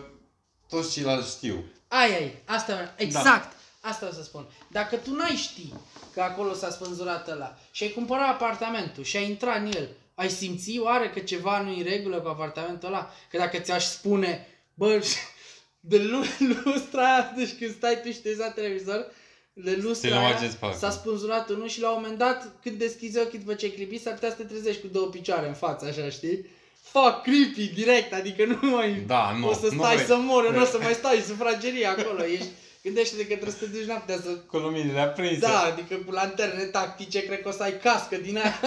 toți ceilalți știu. Aia e, asta, exact, da. Asta o să spun. Dacă tu n-ai ști că acolo s-a spânzurat ăla și ai cumpărat apartamentul și ai intrat în el, ai simți oare că ceva nu e în regulă cu apartamentul ăla? Că dacă ți-aș spune, bă, de lu- lustra aia, deci când stai tu și te uiți la televizor, de lustra Cineva aia, ce spate. s-a spânzurat unul și la un moment dat, când deschizi ochii după ce ai clipit, s-ar putea să te trezești cu două picioare în față, așa, știi? Fuck, creepy, direct, adică nu mai... Da, nu. o să nu stai vrei. să mori, nu o să mai stai în sufragerie acolo. Ești, gândește-te că trebuie să te duci noaptea să... Cu luminile aprinse. Da, adică cu lanterne tactice, cred că o să ai cască din aia.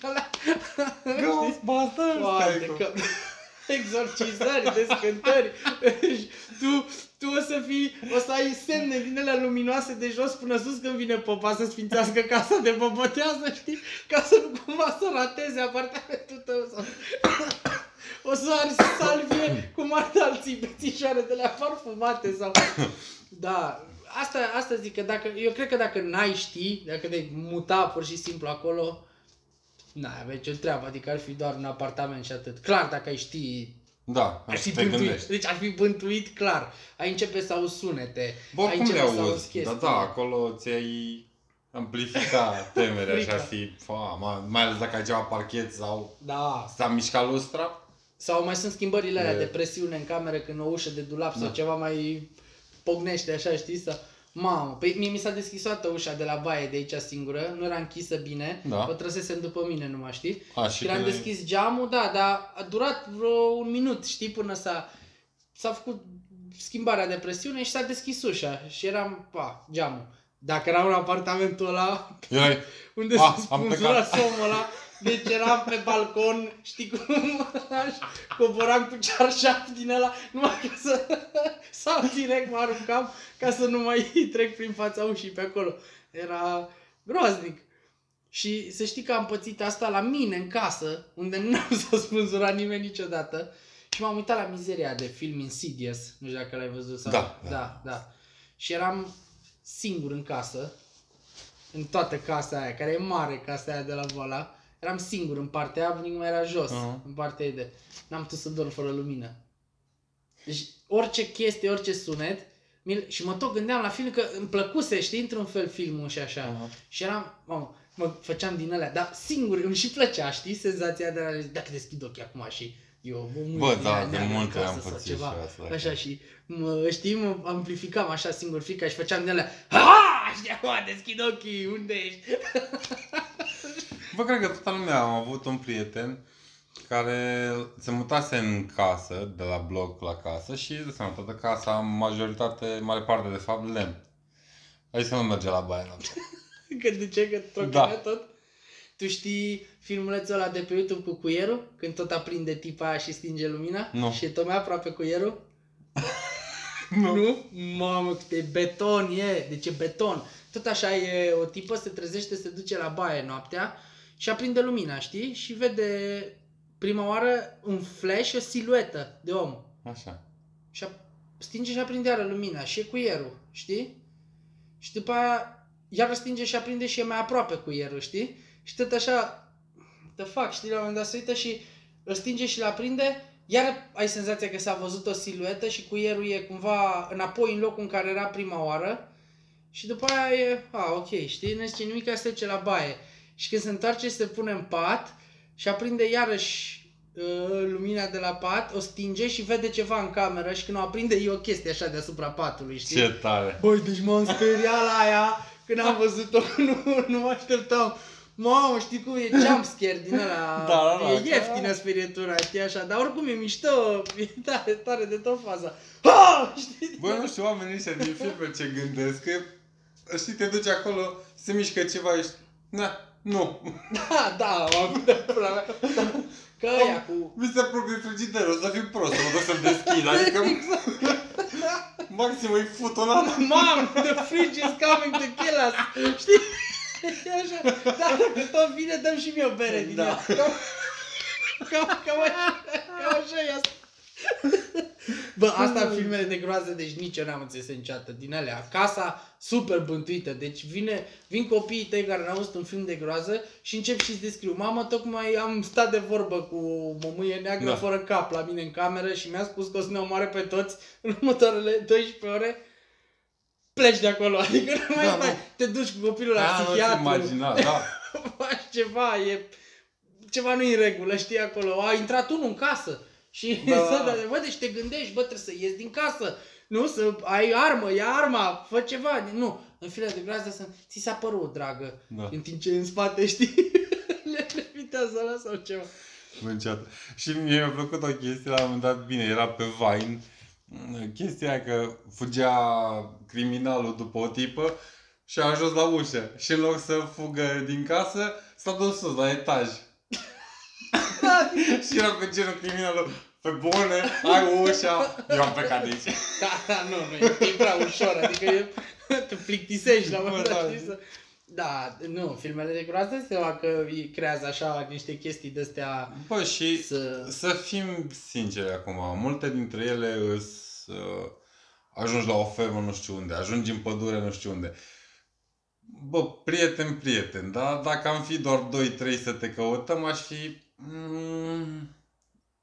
ca la- Ghostbusters! Foarte stai cu- că... Exorcizări, descântări. Și tu, tu o să fii, o să ai semne din alea luminoase de jos până sus când vine popa să sfințească casa de popotează, știi? Ca să nu cumva să rateze apartamentul tău sau... O să arzi salvie cum ar alții bețișoare de la parfumate sau... Da, asta, asta zic că dacă, eu cred că dacă n-ai ști, dacă te muta pur și simplu acolo, n-ai avea ce treabă, adică ar fi doar un apartament și atât. Clar, dacă ai ști, Da, ar așa fi te bântuit. gândești. Deci ar fi bântuit clar. Ai începe să auzi sunete. Bă, ai oricum le începe să auzi, chestii. dar da, acolo ți-ai amplifica temerea și Frica. ar fi, fa, ma- mai ales dacă ai ceva parchet sau Da. s-a mișcat lustra. Sau mai sunt schimbările alea E- de presiune în cameră când o ușă de dulap sau Da. ceva mai pognește așa, știi? Sau... Mamă, păi mie mi s-a deschis toată ușa de la baie de aici singură, nu era închisă bine, Da. o trăsesem după mine numai, știi? A, Și și când am când- deschis geamul, da, dar a durat vreo un minut, știi, până s-a, s-a făcut schimbarea de presiune și s-a deschis ușa și eram, pa, geamul. Dacă era un apartamentul ăla, Erai, unde Ah, s-a am spânzurat plecat. somul ăla, deci eram pe balcon, știi cum, așa, coboram cu cearșaf din ăla, numai ca să, sau direct mă aruncam ca să nu mai trec prin fața ușii pe acolo. Era groaznic. Și să știi că am pățit asta la mine în casă, unde nu s-a spânzurat nimeni niciodată. Și m-am uitat la mizeria de film Insidious, nu știu dacă l-ai văzut sau... Da, da. da, da. Și eram singur în casă, în toată casa aia, care e mare casa aia de la Vola. Eram singur în partea aia, bunicul meu era jos, Mhm. în partea ei de... N-am putut să dorm fără lumină. Deci orice chestie, orice sunet, mi- și mă tot gândeam la film că îmi plăcuse, știi, într-un fel filmul și așa. Aha. Și eram, mamă, mă făceam din alea, dar singur îmi și plăcea, știi, senzația de a dacă deschid ochii acum și eu mă Bă, uit da, în de ea, multe în casă am sau pățit ceva. și asta, Așa da. și, mă, știi, mă amplificam așa singur frica și făceam din alea, ha, și acum deschid ochii, unde ești? Bă, cred că toată lumea am avut un prieten care se mutase în casă, de la bloc la casă și de seama, toată casa, majoritate, mare parte de fapt, lemn. Aici să nu merge la baie noapte. Când de ce? Că tot Da. tot? Tu știi filmulețul ăla de pe YouTube cu cuierul? Când tot aprinde tipa aia și stinge lumina? Nu. Și e tot mai aproape cuierul? Nu? Mamă, cât e beton e, deci e beton. Tot așa e, o tipă se trezește, se duce la baie noaptea și aprinde lumina, știi? Și vede prima oară un flash, o siluetă de om. Așa. Și ap- stinge și aprinde iară lumina și e cuierul, știi? Și după aia iară stinge și aprinde și e mai aproape cuierul, știi? Și tot așa, the fuck, știi, la un moment dat se uită și îl stinge și îl aprinde, iar ai senzația că s-a văzut o siluetă și cuierul e cumva înapoi în locul în care era prima oară și după aia e, a, ok, știi, nu zice nimic, se duce la baie. Și când se întoarce se pune în pat și aprinde iarăși uh, lumina de la pat, o stinge și vede ceva în cameră și când o aprinde e o chestie așa deasupra patului, știi? Ce tare! Băi, deci m-am speriat la aia când am văzut-o, nu, nu mă așteptam. Mamă, știi cum e jumpscare din ăla, Da, da, da. e ieftină sperietura, știi așa, dar oricum e mișto, e tare, tare de tot faza. Ha! Știi? Bă, nu știu, oamenii ăștia din filme ce gândesc, că știi, te duci acolo, se mișcă ceva, ești, na, nu. Da, da, am de pula mea. Da. Că aia cu... Mi se apropie frigiderul, o să fiu prost, să mă duc să-l deschid, adică maxim îi fut o nată. Mom, the fridge is coming to kill us. Știi? E așa. Da, dacă tot vine, dăm și mie o bere din Da. ea. Cam, cam, cam, așa, cam așa e asta. Bă, asta în filmele de groază, deci nici eu n-am înțeles niciodată din alea. Casa super bântuită, deci vine, vin copiii tăi care n-au văzut un film de groază și încep și-ți descriu. Mamă, tocmai am stat de vorbă cu o mămâie neagră Da. fără cap la mine în cameră și mi-a spus că o să ne omoare pe toți în următoarele 12 ore. Pleci de acolo, adică nu mai Da, stai, nu. te duci cu copilul la Da, nu-ți psihiatru, imagina, da. faci ceva, e ceva nu în regulă, știi acolo. A intrat unul în casă și Da. să, da, bă, deci te gândești, bă, trebuie să ies din casă. Nu, să ai armă, ia arma, fă ceva. Nu, în file de groază să ți s-a părut, dragă. Da. În timp ce în spate, știi, le levitează ăla sau ceva. Mânceată. Și mie mi-a plăcut o chestie, la un moment dat, bine, era pe Vine, mm, chestia aia că fugea criminalul după o tipă și a ajuns la ușă. Și în loc să fugă din casă, s-a dus sus, la etaj. Și era pe genul criminalul, pe bune, ai ușa, eu am plecat de aici. Da, da, nu, nu, e, e prea ușor, adică e, te plictisești la un moment dat, Bă, da. știi, să... Da, nu, filmele de groază se seama că îi creează așa niște chestii de-astea Bă, și să... să fim sinceri acum, multe dintre ele îs, uh, ajungi la o fermă nu știu unde, ajungi în pădure nu știu unde. Bă, prieten, prieten, da? Dacă am fi doar 2-3 să te căutăm, aș fi... Mm,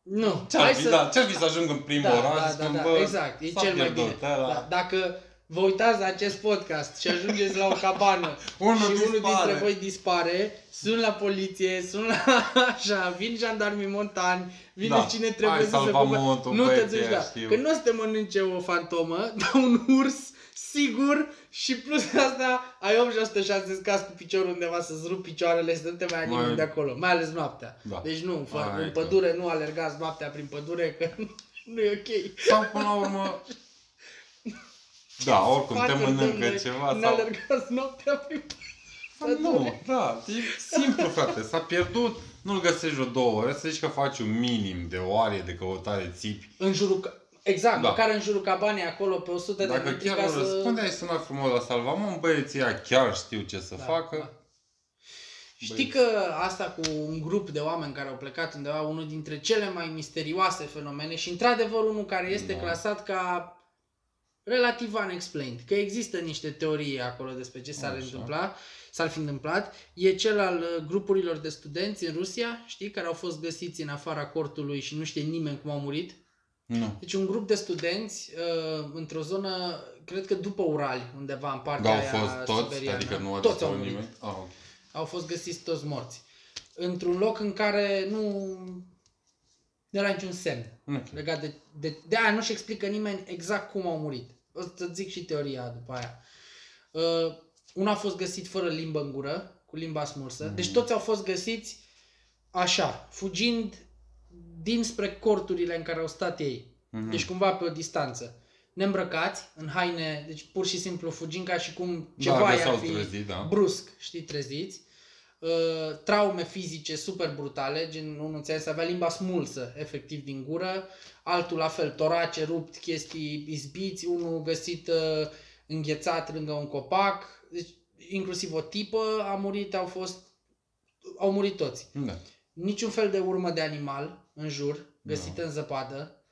Nu, ce-ar hai fi, să... da, ce-ar fi să ajung în primul da, oraș, da, da, când, da, bă, exact, e s-a cel mai pierdut bine. ăla. Da, dacă vă uitați la acest podcast și ajungeți la o cabană Unul și unul dispare. dintre voi dispare, sun la poliție, sun la așa, vin jandarmii montani, vine Da. cine trebuie Hai, să se salvamontul, Nu te băieții duci, ăia, da. știu. Că nu o să te mănânce o fantomă, dar un urs, sigur, și plus asta, ai 80% șanse să cazi cu piciorul undeva, să-ți rup picioarele, să nu te mai ia nimeni Mai- de acolo, mai ales noaptea. Da. Deci nu, fă, Hai în că- pădure nu alergați noaptea prin pădure, că nu e ok. Sau până la urmă... Da, oricum te Sfaturi, mănâncă domne, ceva Nu sau... alergați noaptea prin pădure. Nu, da, e simplu, frate. S-a pierdut, nu-l găsești o două ore, să zici că faci un minim de o arie de căutare țipi. În jurul, ca- exact, Da. măcar în jurul cabanei acolo pe 100 de Dacă metri chiar ca nu să... răspunde, ai sunat frumos la salvamon, băieții ăia chiar știu ce să Da, facă. da. Știi că asta cu un grup de oameni care au plecat undeva, unul dintre cele mai misterioase fenomene și într-adevăr unul care este Da. clasat ca relativ unexplained, că există niște teorii acolo despre ce s-ar Așa. întâmpla, s-ar fi întâmplat, e cel al uh, grupurilor de studenți în Rusia, știi, care au fost găsiți în afara cortului și nu știe nimeni cum au murit. Nu. Deci un grup de studenți uh, într-o zonă, cred că după Urali, undeva în partea Dar au aia fost toți, siberiană. adică nu a toți au dispărut murit nimeni? Ah, ok. au fost găsiți toți morți. Într-un loc în care nu, nu era niciun semn Ok. legat de, de, de aia nu-și explică nimeni exact cum au murit. O să zic și teoria după aia. Uh, unul a fost găsit fără limbă în gură, cu limba smulsă. Mhm. Deci toți au fost găsiți așa, fugind dinspre corturile în care au stat ei. Mhm. Deci cumva pe o distanță. Neîmbrăcați, în haine, deci pur și simplu fugind ca și cum ceva da, că i-ar s-au fi trezit, da. brusc, știi, treziți. Uh, traume fizice super brutale, gen unul înțeles avea limba smulsă, efectiv, din gură, altul la fel, torace rupt, chestii izbiți, unul găsit uh, înghețat lângă un copac, deci inclusiv o tipă a murit, au fost, au murit toți. Da. Niciun fel de urmă de animal în jur, găsită în zăpadă,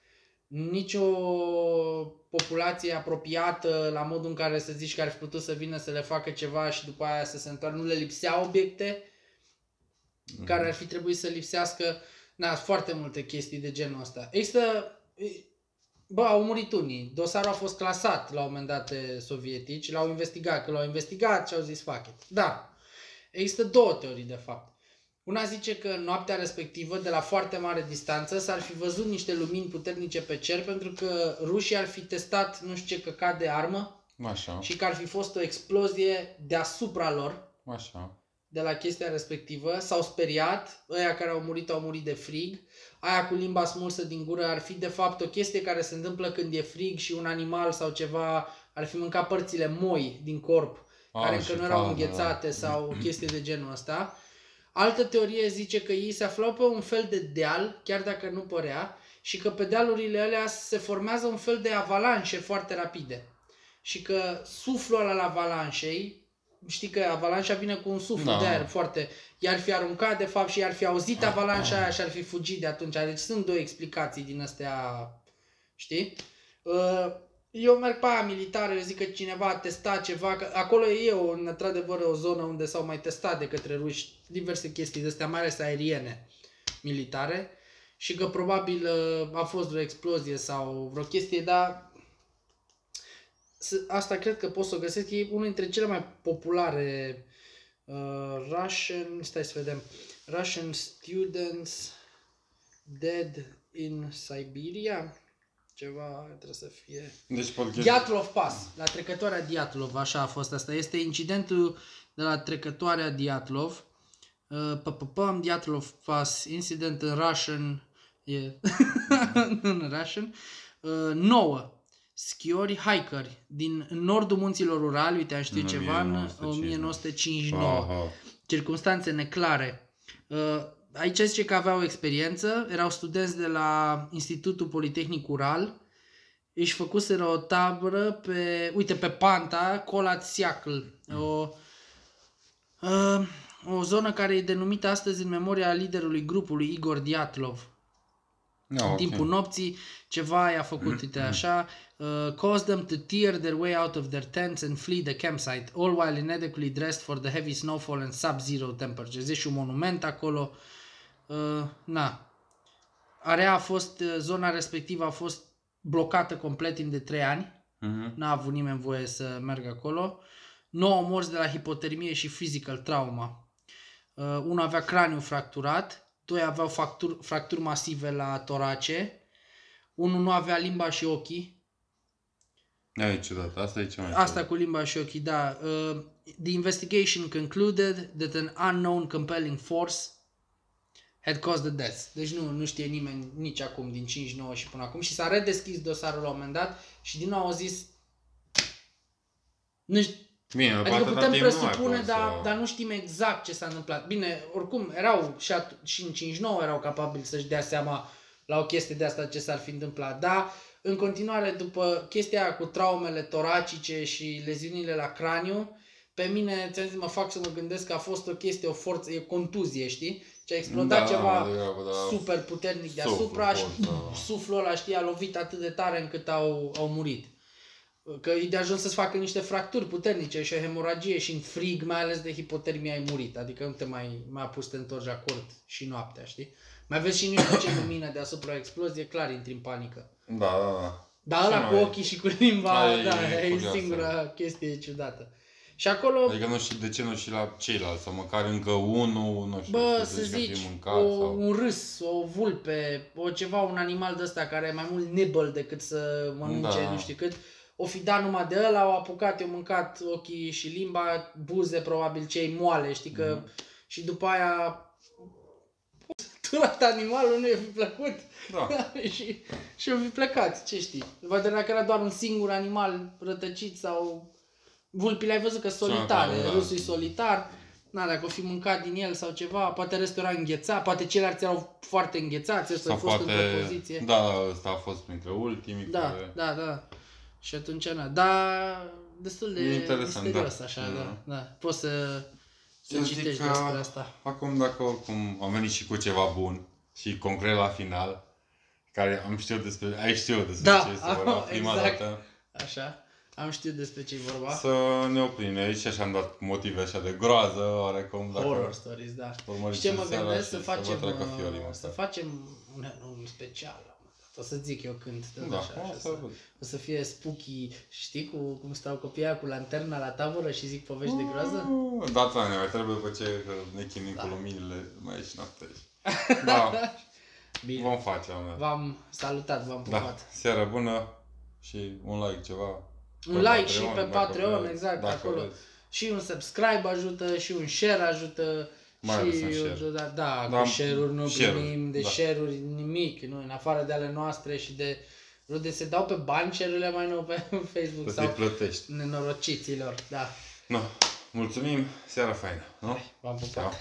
nicio populație apropiată la modul în care să zici că ar fi putut să vină să le facă ceva și după aia să se întoarcă. Nu le lipsea obiecte care ar fi trebuit să lipsească. Na, foarte multe chestii de genul ăsta. Există... Bă, au murit unii. Dosarul a fost clasat la un moment dat de sovietici, l-au investigat, că l-au investigat și au zis fuck it. Da. Există două teorii de fapt. Una zice că în noaptea respectivă, de la foarte mare distanță, s-ar fi văzut niște lumini puternice pe cer pentru că rușii ar fi testat nu știu ce căcat de armă Așa, și că ar fi fost o explozie deasupra lor așa. de la chestia respectivă, s-au speriat, ăia care au murit au murit de frig, aia cu limba smulsă din gură ar fi de fapt o chestie care se întâmplă când e frig și un animal sau ceva ar fi mâncat părțile moi din corp, A, care Ah, și încă nu erau caldă, înghețate da. sau o chestie de genul ăsta. Altă teorie zice că ei se aflau pe un fel de deal, chiar dacă nu părea, și că pe dealurile alea se formează un fel de avalanșe foarte rapide. Și că suflul ăla al avalanșei, știi că avalanșa vine cu un suflu Da. de aer foarte, i-ar fi aruncat de fapt și i-ar fi auzit avalanșa aia și ar fi fugit de atunci. Deci sunt două explicații din astea, știi? Uh, Eu merg pe aia militară, eu zic că cineva a testat ceva, că acolo e o, într-adevăr o zonă unde s-au mai testat de către ruși diverse chestii de astea, mai ales aeriene militare și că probabil uh, a fost vreo explozie sau vreo chestie, dar s- asta cred că pot să o găsesc, e unul dintre cele mai populare uh, Russian, stai să vedem, Russian students dead in Siberia, ceva trebuie să fie... Deci podcast... Diatlov Pass, la trecătoarea Diatlov, așa a fost asta. Este incidentul de la trecătoarea Diatlov. Uh, Păm Diatlov Pass, incident în Russian, e, în Russian. Uh, 9. Schiori hikeri din nordul munților Urali, uite am știut În ceva, în 1959. 1959 Aha. circunstanțe neclare. Uh, Aici zice că aveau experiență, erau studenți de la Institutul Politehnic Ural, își făcuseră o tabără pe, uite, pe Panta, Colat-Siacl, o, uh, o zonă care e denumită astăzi în memoria liderului grupului Ah, Igor Diatlov. Da, În ok. timpul nopții ceva i-a făcut, uite așa, uh, caused them to tear their way out of their tents and flee the campsite, all while inadequately dressed for the heavy snowfall and sub-zero temperatures. Deci și un monument acolo. Uh, na. Area a fost, uh, zona respectivă a fost blocată complet timp de 3 ani. Mhm. N-a avut nimeni voie să meargă acolo. 9 morți de la hipotermie și physical trauma. Uh, unul avea craniul fracturat, doi aveau fracturi, fracturi masive la torace, unul nu avea limba și ochii. Aia e ciudat. Asta e cea mai Asta cu limba și ochii, da. Uh, the investigation concluded that an unknown compelling force had caused the death. Deci nu, nu știe nimeni nici acum din 59 și până acum și s-a redeschis dosarul la un moment dat și din nou au zis nu știu, Bine, după Adică atâta putem timp nu ai presupune, cum dar, să- dar nu știm exact ce s-a întâmplat. Bine, oricum, erau și, at- și în 59 erau capabili să-și dea seama la o chestie de asta ce s-ar fi întâmplat. Dar, în continuare, după chestia aia cu traumele toracice și leziunile la craniu, pe mine, ți-am zis, mă fac să mă gândesc că a fost o chestie, o forță, e contuzie, știi? Ce a explodat Da, ceva mai degrabă, da. super puternic Suflu, deasupra și forță. suflul ăla, știi, a lovit atât de tare încât au, au murit. Că e de ajuns să-ți facă niște fracturi puternice și o hemoragie și în frig, mai ales de hipotermie, ai murit. Adică nu te mai, mai apuci să te întorci acord și noaptea, știi? Mai vezi și nu știu ce lumină deasupra o explozie, clar intri în panică. Da, da, da. Dar Și ăla cu noi- ochii și cu limba, Aia e da, e curioasă. singura chestie ciudată. Și acolo, Adică nu știu de ce nu și la ceilalți, sau măcar încă unul, nu știu, Bă, știi, să zici că zici, fi mâncat, o, sau... un râs, o vulpe, o ceva, un animal de ăsta care e mai mult nibble decât să mănânce Da. nu știu cât, o fi dat numai de ăla, au apucat, i-au mâncat ochii și limba, buze probabil cei moale, știi că, Mhm. și după aia turat animalul, nu i-a fi plăcut. Da. și, și au fi plecat, ce știi. Poate dacă era doar un singur animal rătăcit sau... Vulpile ai văzut că solitare, da, da. rusul e solitar. Na, dacă o fi mâncat din el sau ceva, poate restul era înghețat, poate ceilalți erau foarte înghețați, ăsta a Sau fost poate, într-o poziție. da, ăsta a fost printre ultimii Da, care... da, da. Și atunci, na, da, destul de E interesant, misterios da. așa, Da. da, da. Poți să, să Eu zic citești că despre asta. Acum dacă oricum am venit și cu ceva bun și concret la final, care am știut despre, ai știut despre Da, ce este vorba am- prima exact. dată, Așa, am știut despre ce e vorba. să ne oprim noi aici și am dat motive așa de groază, oarecum, dacă Horror stories, da. urmăriți Și ce mă în seara gândesc și să vă facem, treacă uh, fiorii să măcar. facem un, un special. la un moment dat. O să zic eu când. tot Da, așa, o așa, să să, văd. o să fie spooky, știi, cu, cum stau copiii cu lanterna la tavără și zic povești de groază? Uh, Da, Tania, mai trebuie după ce că ne chinuim Da. cu luminile, mai ieși noapte aici. Da, Bine, vom face, am dat. v-am salutat, v-am Da, pupat. seară bună și un like ceva. Un like și pe dacă Patreon, vreți, exact, dacă acolo. vreți. Și un subscribe ajută, și un share ajută. Mai și ales un share. Da, da, Da, cu share-uri nu share-uri, primim, de da. share-uri nimic, nu, în afară de ale noastre și de de se dau pe bani share-urile mai nou pe Facebook Să te sau plătești. nenorociților, da. No, mulțumim, seara faină, nu? V-am pupat. Ciao.